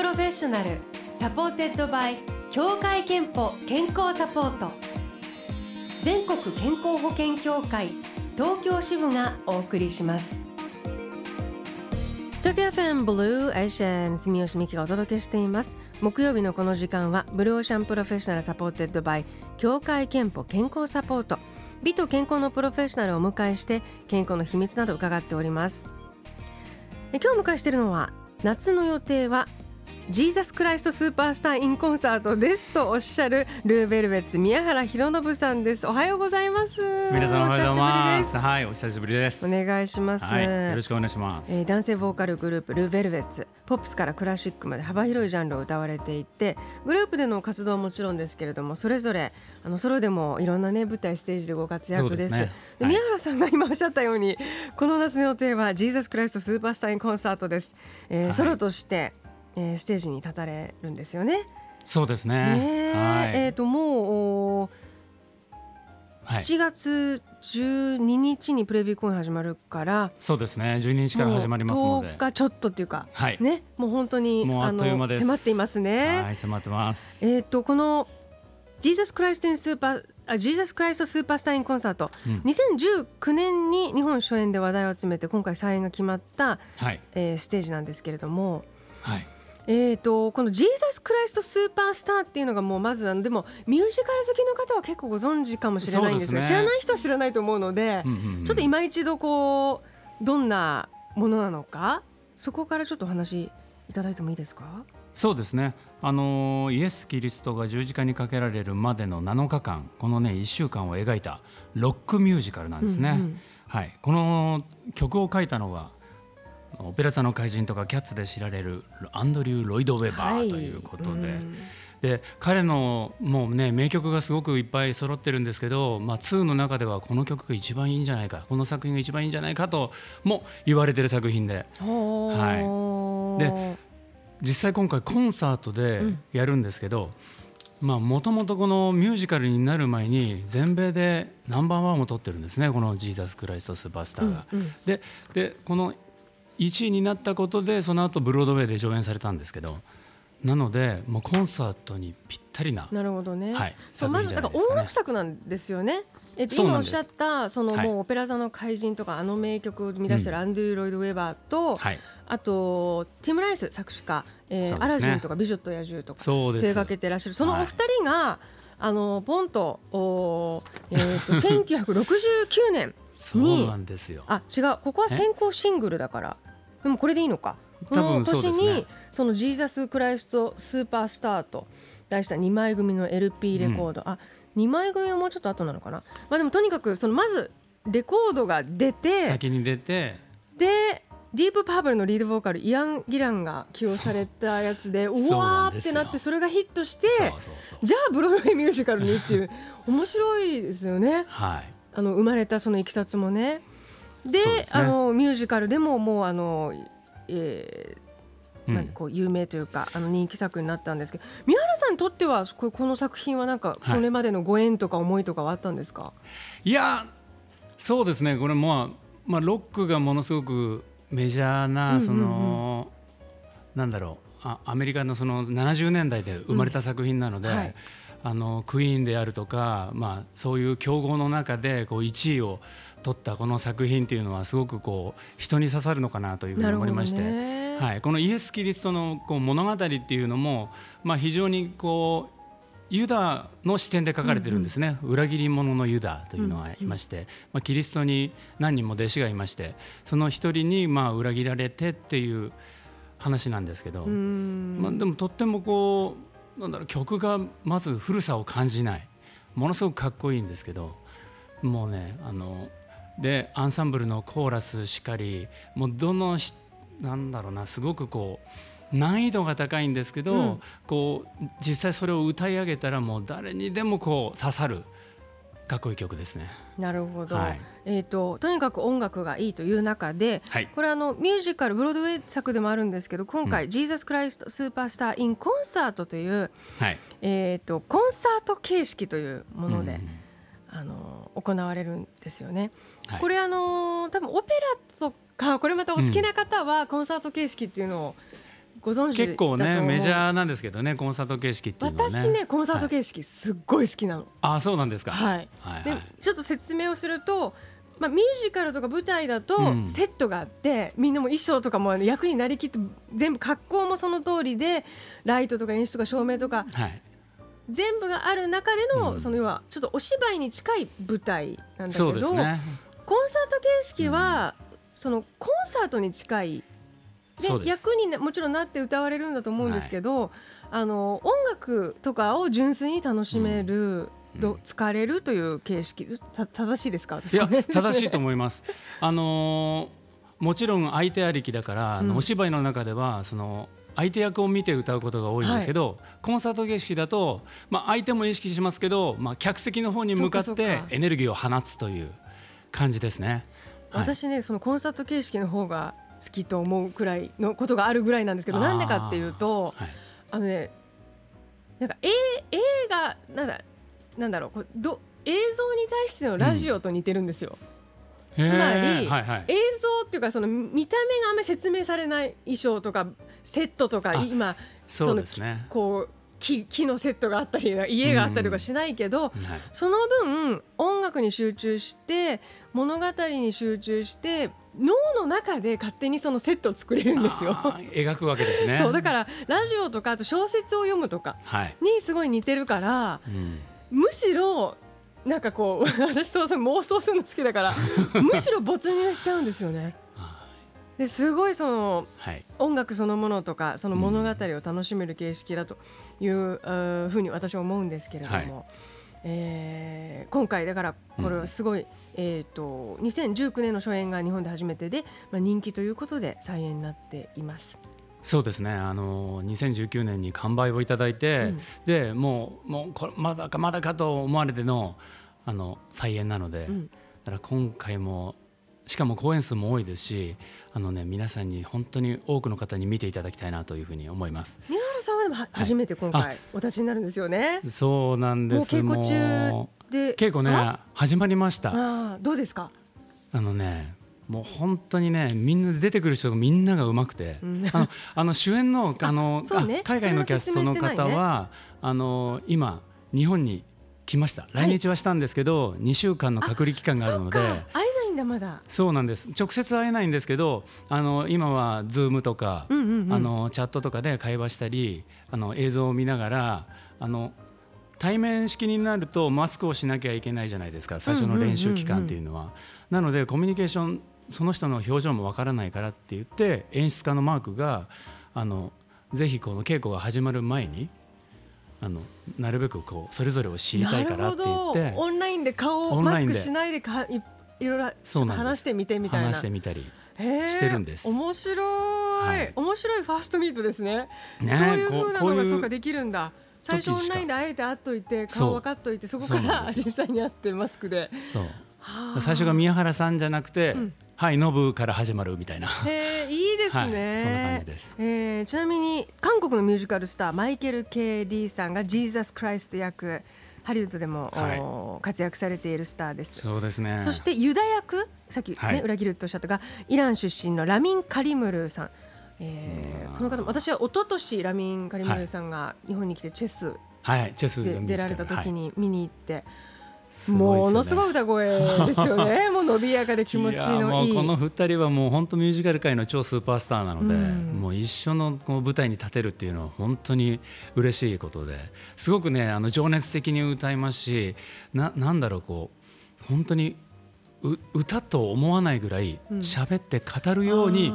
プロフェッショナル supported by 協会けんぽ健康サポート。全国健康保険協会東京支部がお送りします。東京 FM ブルーエーシャン住吉美紀がお届けしています。木曜日のこの時間はブルーオーシャンプロフェッショナル supported by 協会けんぽ健康サポート。美と健康のプロフェッショナルをお迎えして健康の秘密など伺っております。今日お迎えしているのは夏の予定はジーザスクライストスーパースターインコンサートですとおっしゃるルーベルベッツ宮原博信さんです。おはようございます。皆さんおはようございます。はいお久しぶりです。お願いします、はい、よろしくお願いします、えー、男性ボーカルグループルーベルベッツ。ポップスからクラシックまで幅広いジャンルを歌われていてグループでの活動はもちろんですけれどもそれぞれあのソロでもいろんなね舞台ステージでご活躍です、ね。はい、宮原さんが今おっしゃったようにこの夏の予定はジーザスクライストスーパースターインコンサートです、えー、はい、ソロとしてえー、ステージに立たれるんですよね。そうですね。ねはい、えっ、ー、ともう7月12日にプレビュー公演始まるから、そうですね。12日から始まりますので。10日ちょっとっていうか、はい、ねもう本当にもうあっという間です。迫っていますね。はい迫ってます。えっ、ー、とこのジーザスクライストインスーパーあジーザスクライストスーパースターインコンサート、うん、2019年に日本初演で話題を集めて今回再演が決まった、はいえー、ステージなんですけれども、はい、えーと、この「ジーザス・クライスト・スーパースター」っていうのがもうまずあのでもミュージカル好きの方は結構ご存知かもしれないんですが、ね、知らない人は知らないと思うので、うんうんうん、ちょっと今一度こうどんなものなのかそこからちょっとお話いただいてもいいですか？そうですね。あのイエス・キリストが十字架にかけられるまでの7日間このね1週間を描いたロックミュージカルなんですね。うんうん、はい、この曲を書いたのはオペラ座の怪人とかキャッツで知られるアンドリュー・ロイド・ウェバーということで。はいで彼のもうね名曲がすごくいっぱい揃ってるんですけど、まあ、2の中ではこの曲が一番いいんじゃないかこの作品が一番いいんじゃないかとも言われてる作品で,、はい、で実際今回コンサートでやるんですけどもともとこのミュージカルになる前に全米でナンバーワンを取ってるんですねこの「ジーザス・クライスト・スーパースターが。うんうん、ででこの1位になったことでその後ブロードウェイで上演されたんですけどなのでもうコンサートにぴったりななるほどね、はい、そうまずだから音楽作なんですよね。えっと、今おっしゃったそのもうオペラ座の怪人とかあの名曲を生み出してるアンドゥ・ロイド・ウェバーと、はい、あとティム・ライス作詞家、えー、ね、アラジンとか美女と野獣とか手掛けてらっしゃる。そのお二人が、はい、あのポンとお、えーと、と1969年にそうなんですよ。あ違うここは先行シングルだからでもこれでいいのか。この年にそのジーザス・クライスト・スーパースターと題した2枚組の LP レコード、うん、あ2枚組はもうちょっと後なのかな、まあ、でもとにかくそのまずレコードが出て先に出てでディープパープルのリードボーカルイアン・ギランが起用されたやつでうわーってなってそれがヒットしてじゃあブロードウェイミュージカルにっていう 面白いですよね、はい、あの生まれたそのいきさつもね。で、ね、あのミュージカルでももうあの、えー、なんでこう有名というか、あの人気作になったんですけど宮原さんにとってはこの作品はなんかこれまでのご縁とか思いとかはあったんですか、はい、いやそうですね。これも、まあ、ロックがものすごくメジャーなその、なんだろう。あアメリカのその70年代で生まれた作品なので、うん。はい、あのクイーンであるとか、まあ、そういう競合の中でこう1位を撮ったこの作品っていうのはすごくこう人に刺さるのかなというふうに思いまして、はい、このイエス・キリストのこう物語っていうのも、まあ、非常にこうユダの視点で書かれてるんですね、うんうん、裏切り者のユダというのがいまして、うんうん、まあ、キリストに何人も弟子がいましてその一人にまあ裏切られてっていう話なんですけど、まあ、でもとってもこうなんだろう曲がまず古さを感じない。ものすごくかっこいいんですけどもうねあのでアンサンブルのコーラスしっかりもうどのなんだろうなすごくこう難易度が高いんですけど、うん、こう実際それを歌い上げたらもう誰にでもこう刺さるかっこいい曲ですね。なるほど。はい、えっ、ー、ととにかく音楽がいいという中で、はい、これあのミュージカルブロードウェイ作でもあるんですけど、今回、うん、ジーザスクライストスーパースターインコンサートという、はい、えっ、ー、とコンサート形式というもので、うん、あの行われるんですよね。これあの多分オペラとかこれまたお好きな方はコンサート形式っていうのをご存知結構ねメジャーなんですけどねコンサート形式っていうのはね。私ねコンサート形式すっごい好きなの。あそうなんですか。はい、ではいはい。ちょっと説明をすると、まあ、ミュージカルとか舞台だとうん。セットがあって、みんなも衣装とかも役になりきって全部格好もその通りでライトとか演出とか照明とかはい。全部がある中での、うん。その要はちょっとお芝居に近い舞台なんだけど、ね。コンサート形式は、そのコンサートに近いで役になもちろんなって歌われるんだと思うんですけど、あの音楽とかを純粋に楽しめる、うんど疲れるという形式た正しいですか？私いや正しいと思います。あのーもちろん相手ありきだから、うん。お芝居の中ではその相手役を見て歌うことが多いんですけど、コンサート形式だと、まあ、相手も意識しますけど、まあ、客席の方に向かってエネルギーを放つという感じですね。はい。私ねそのコンサート形式の方が好きと思うくらいのことがあるぐらいなんですけどなんでかっていうとはい。あのねなんかえ映画なんだなんだろうこうど映像に対してのラジオと似てるんですよ。つまりはいはい。映像っていうかその見た目があんまり説明されない衣装とかセットとかあ今そうですね。こう木木のセットがあったり家があったりとかしないけど、はいその分音楽に集中して物語に集中して脳の中で勝手にそのセットを作れるんですよ。描くわけですね。そうだからラジオとかあと小説を読むとかはい。にすごい似てるからうんむしろなんかこう 私そうそう妄想するの好きだからむしろ没入しちゃうんですよね。あですごいそのーはい。音楽そのものとかその物語を楽しめる形式だという、あふうに私は思うんですけれども、はいえー今回だからこれはすごい、えー、と2019年の初演が日本で初めてで、まあ、人気ということで再演になっています。そうですね。あの2019年に完売をいただいて、うんでもうもうこれまだかまだかと思われてのあの再演なので、うんだから今回もしかも公演数も多いですし、あのね皆さんに本当に多くの方に見ていただきたいなというふうに思います。宮原さんはでもは、初めて今回お立ちになるんですよね。そうなんです。もう稽古中もでう稽古ね始まりました。ああどうですか、あのね。もう本当にねみんなで出てくる人がみんながうまくて、うんあのあの主演の あのねあ海外のキャストの方は、あの今日本に来ました来日はしたんですけど、2週間の隔離期間があるのでそっか会えないんだまだ。そうなんです。直接会えないんですけどあの今は Zoom とか、うんうんうん。あのチャットとかで会話したりあの映像を見ながらあの対面式になるとマスクをしなきゃいけないじゃないですか。最初の練習期間っていうのは。なのでコミュニケーションその人の表情もわからないからって言って演出家のマークがあのぜひこの稽古が始まる前にあのなるべくこうそれぞれを知りたいからって言って。オンラインで顔をマスクしないでかいいろいろ話してみてみたいな。話してみたり。してるんです。面白い、はい。面白いファーストミートですね。ねそういう風なのがそうかできるんだ。最初オンラインで会えて会っといて顔分かっといてそこから実際に会ってマスクで。そう。はあ。最初が宮原さんじゃなくて、うん。はいノブから始まるみたいな。へえいいですね、はいそんな感じです。えーちなみに韓国のミュージカルスターマイケル・ K・ リーさんがジーザス・クライスト役ハリウッドでも、はい。お活躍されているスターです。そうですね。そしてユダ役さっきね、はい。裏切るとおっしゃったがイラン出身のラミン・カリムルさん、えーうんこの方も私は一昨年ラミン・カリムルさんが日本に来てチェスはい。チェス出られた時はいに見に行って、すごいね。ものすごい歌声ですよね。もう伸びやかで気持ちやのいい。この二人はもう本当ミュージカル界の超スーパースターなので、うん。もう一緒のこの舞台に立てるっていうのは本当に嬉しいことですごくねあの情熱的に歌いますしななんだろうこう本当にう歌と思わないぐらいうん。喋って語るように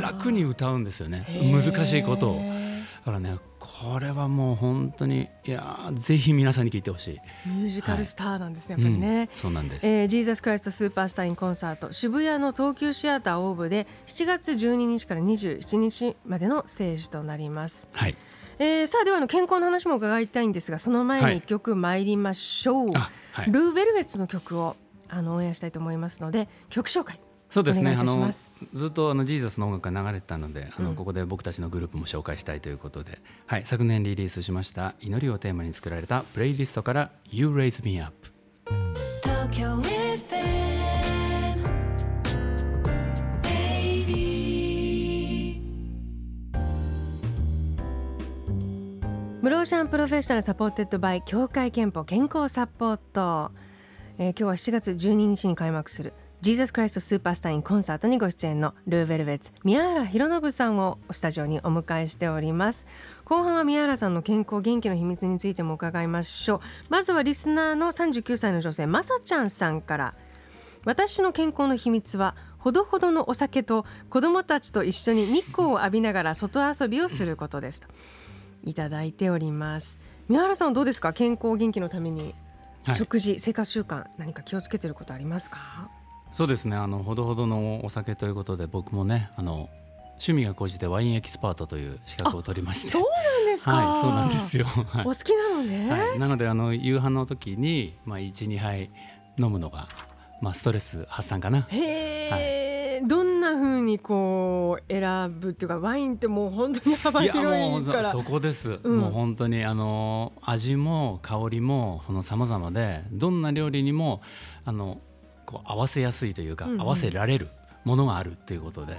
楽に歌うんですよね。へー難しいことを。だからねこれはもう本当にいやーぜひ皆さんに聞いてほしい。ミュージカルスターなんですね、やっぱりね。うんそうなんです。えー、ジーザス・クライスト・スーパースター・イン・コンサート渋谷の東急シアターオーブで7月12日から27日までのステージとなります、はい。えー、さあではあの健康の話も伺いたいんですがその前はいに一曲参りましょう、あはい LE VELVETS の曲をあのオンエアしたいと思いますので曲紹介そうですね。あのずっとあのジーザスの音楽が流れてたので、あのうん。ここで僕たちのグループも紹介したいということで、はい、昨年リリースしました祈りをテーマに作られたプレイリストから You Raise Me Up。Tokyo FM 80ブルーオーシャンプロフェッショナル supported by 協会けんぽ健康サポート、えー今日は7月12日に開幕するジーザス・クライスト・スーパースター・イン・コンサートにご出演の LE VELVETS 宮原浩暢さんをスタジオにお迎えしております。後半は宮原さんの健康元気の秘密についても伺いましょう。まずはリスナーの39歳の女性まさちゃんさんから。私の健康の秘密はほどほどのお酒と子供たちと一緒に日光を浴びながら外遊びをすることですと。いただいております。宮原さんはどうですか？健康元気のために。はい。食事、生活習慣何か気をつけてることありますか？そうですね。あのほどほどのお酒ということで僕もねあの趣味が高じてワインエキスパートという資格を取りまして。そうなんですか、はいそうなんですよ、はい。お好きなのね、はい、なのであの夕飯の時に、まあ、12杯飲むのが、まあ、ストレス発散かな。へえ、どんな風にこう選ぶっていうかワインってもう本当に幅いやも広いからうそそこです、うん。もう本当にあの味も香りもその様々でどんな料理にもあのこう合わせやすいというか、うんうん。合わせられるものがあるということで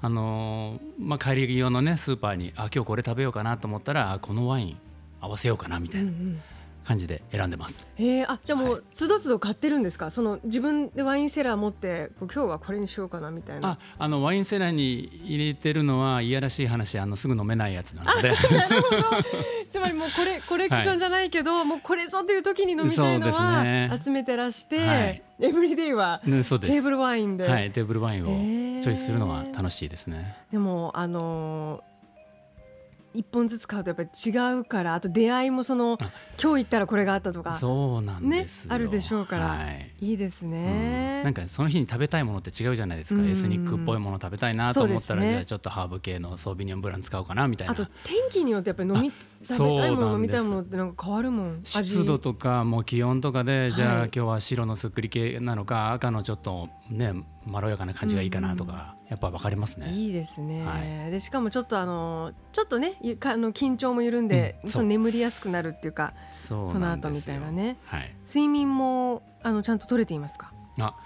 あのまあ帰り用のねスーパーにあ今日これ食べようかなと思ったらあこのワイン合わせようかなみたいな。うんうん感じで選んでます、へえあじゃあもはうつどつど買ってるんですか？その自分でワインセラー持って今日はこれにしようかなみたいな。ああのワインセラーに入れてるのはいやらしい話あのすぐ飲めないやつなので。なるほど。つまりもうこれコレクションじゃないけど、もうこれぞという時に飲みたいのそうですね。は集めてらして、はい。エブリデイはテーブルワインで、はい、テーブルワインをチョイスするのは楽しいですね。でもあのー一本ずつ買うとやっぱり違うからあと出会いもそのあ今日行ったらこれがあったとかそうなんですよ、ねあるでしょうから。はい。いいですうん。ね、なんかその日に食べたいものって違うじゃないですか、うん。エスニックっぽいもの食べたいなと思ったら、ね。じゃあちょっとハーブ系のソービニョンブラン使おうかなみたいな。あと天気によってやっぱり飲みそうものってなんか変わるもん。味湿度とかもう気温とかで、じゃあはい。今日は白のすっくり系なのか赤のちょっとねまろやかな感じがいいかなとか、やっぱ分かりますね。いいですね、はでしかもちょっとあのちょっとねゆかあの緊張も緩んで、うん。その眠りやすくなるっていうかその後みたいなね。はい。睡眠もあのちゃんと取れていますか？あ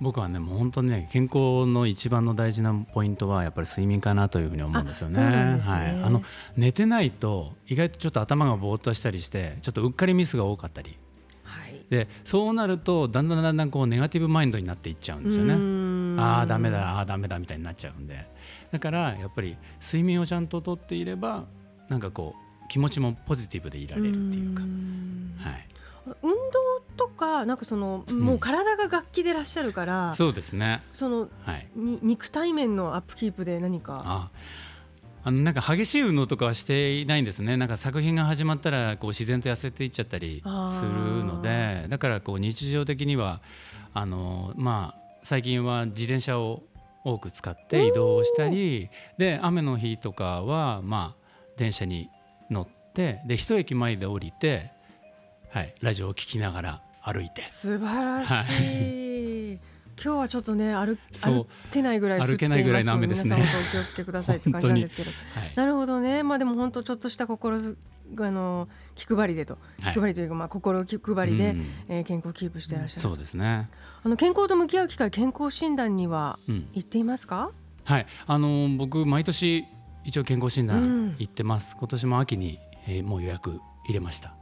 僕はねもう本当にね健康の一番の大事なポイントはやっぱり睡眠かなというふうに思うんですよね。ね。はい、あの寝てないと意外とちょっと頭がぼーっとしたりしてちょっとうっかりミスが多かったり。はい。でそうなるとだんだんだんだんこうネガティブマインドになっていっちゃうんですよね。ねああダメだああダメだみたいになっちゃうんで。だからやっぱり睡眠をちゃんととっていればなんかこう気持ちもポジティブでいられるっていうか。はい運動とかなんかその、もう体が楽器でいらっしゃるからそうですね。そのはい。に肉体面のアップキープで何か。ああのなんか激しい運動とかはしていないんですね。なんか作品が始まったらこう自然と痩せていっちゃったりするのでだからこう日常的にはあのまあ最近は自転車を多く使って移動したりで雨の日とかはまあ電車に乗ってで一駅前で降りて、はい、ラジオを聞きながら歩いて。素晴らしい、は今日はちょっとね歩そう。歩けないぐらい降って歩けないぐらいの雨ですね。皆さんお気をつけくださいって感じなんですけど。はいなるほどね。まあでも本当ちょっとした心ずあの気配りでと、はい。気配りというかまあ心気配りで、うん。えー健康をキープしてらっしゃる、そうですね。あの健康と向き合う機会健康診断にはうん。行っていますか、はい、あの僕毎年一応健康診うん。断行ってます。今年も秋に、えーもう予約入れました。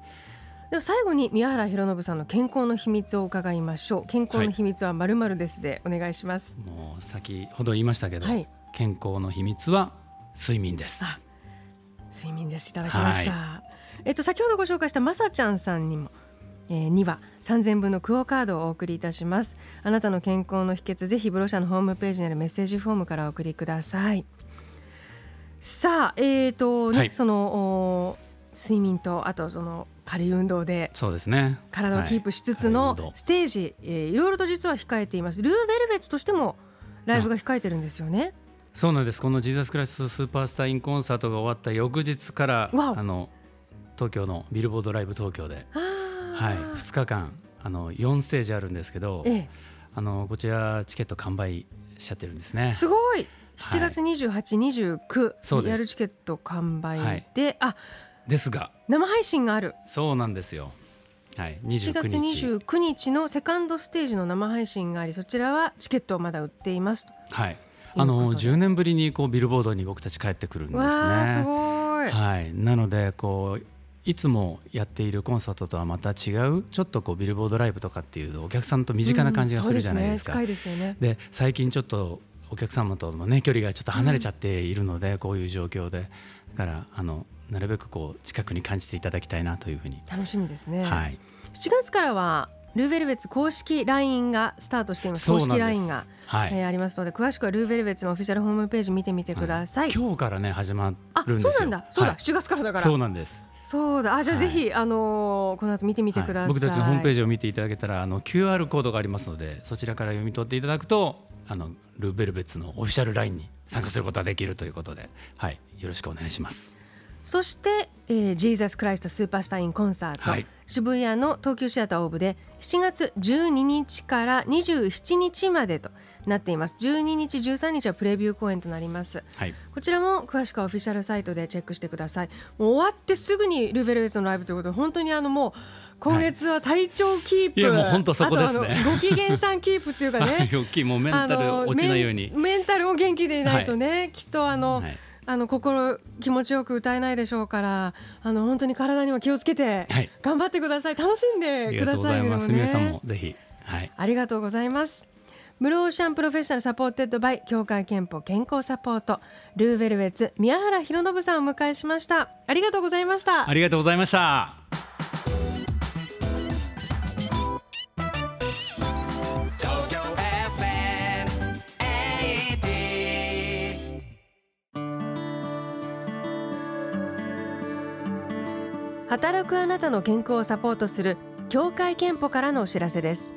では最後に宮原博信さんの健康の秘密を伺いましょう。健康の秘密はまるまるですでお願いします。もう先ほど言いましたけど、はい。健康の秘密は睡眠です。あ睡眠です。いただきました、えっと先ほどご紹介したまさちゃんさんにもえーには3000分のクオカードをお送りいたします。あなたの健康の秘訣ぜひブロシャのホームページにあるメッセージフォームからお送りください。さあえーとね、はい。そのお睡眠とあとその軽い運動でそうですね。体をキープしつつはのステージ、いえーいろいろと実は控えています。ルーベルベッツとしてもライブが控えてるんですよね。そうなんです。このジーザスクライストスーパースターインコンサートが終わった翌日からあの東京のビルボードライブ東京で、あはい、ー2日間あの4ステージあるんですけど、えあのこちらチケット完売しちゃってるんですね。え、。すごい。7はい。月28、29そうです。リアルチケット完売はい。で、あですが、生配信があるそうなんですよ。はい、7 29月日。29日のセカンドステージの生配信がありそちらはチケットをまだ売っていますとはい。あのことで10年ぶりにこうビルボードに僕たち帰ってくるんですね。すごい、はい。なのでこういつもやっているコンサートとはまた違うちょっとこうビルボードライブとかっていうお客さんと身近な感じがするじゃないですか。で最近ちょっとお客様とのね距離がちょっと離れちゃっているので、こういう状況でだからあのなるべくこう近くに感じていただきたいなというふうに、楽しみですね、はい、7月からはルーベルベツ公式 LINE がスタートしています。公式 LINE が、はい。えーありますので詳しくはルーベルベツのオフィシャルホームページ見てみてください、今日からね始まあるんですよ。そうなんだ。そうだ、はい7月からだから。そうなんです。そうだ。あじゃあはい。ぜひ、あのーこの後見てみてください、はい。僕たちのホームページジを見ていただけたらあの QR コードがありますのでそちらから読み取っていただくとあのルーベルベツのオフィシャル LINE に参加することができるということで、はい、よろしくお願いします。そして、えー、ジーザス・クライスト・スーパースター・イン・コンサート、はい。渋谷の東急シアターオーブで7月12日から27日までとなっています。12日13日はプレビュー公演となります。はい、こちらも詳しくはオフィシャルサイトでチェックしてください。もう終わってすぐに LE VELVETS のライブということで本当にあのもう今月は体調キープ、いやもう本当そこですね。あとあのご機嫌さんキープっていうかね。もうメンタル落ちないように。メンタルを元気でいないとね、きっとあの、はいあの心気持ちよく歌えないでしょうからあの本当に体にも気をつけてはい。頑張ってください。楽しんあでくださいね。皆さんもぜひ、はい、ありがとうございます。ブルーオーシャンプロフェッショナル supported by 協会けんぽ健康サポート。 LE VELVETS 宮原浩暢さんをお迎えしました。ありがとうございました。ありがとうございました。なたの健康をサポートする協会憲法からのお知らせです。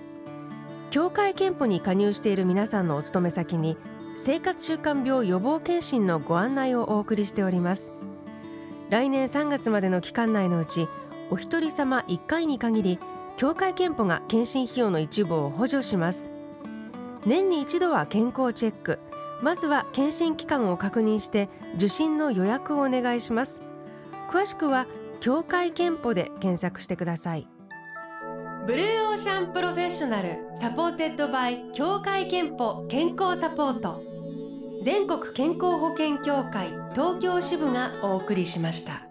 協会憲法に加入している皆さんのお勤め先に生活習慣病予防検診のご案内をお送りしております。来年3月までの期間内のうちお一人様1回に限り協会憲法が検診費用の一部を補助します。年に一度は健康チェック。まずは検診期間を確認して受診の予約をお願いします。詳しくは協会けんぽで検索してください。ブルーオーシャンプロフェッショナル supported by 協会けんぽ健康サポート。全国健康保険協会東京支部がお送りしました。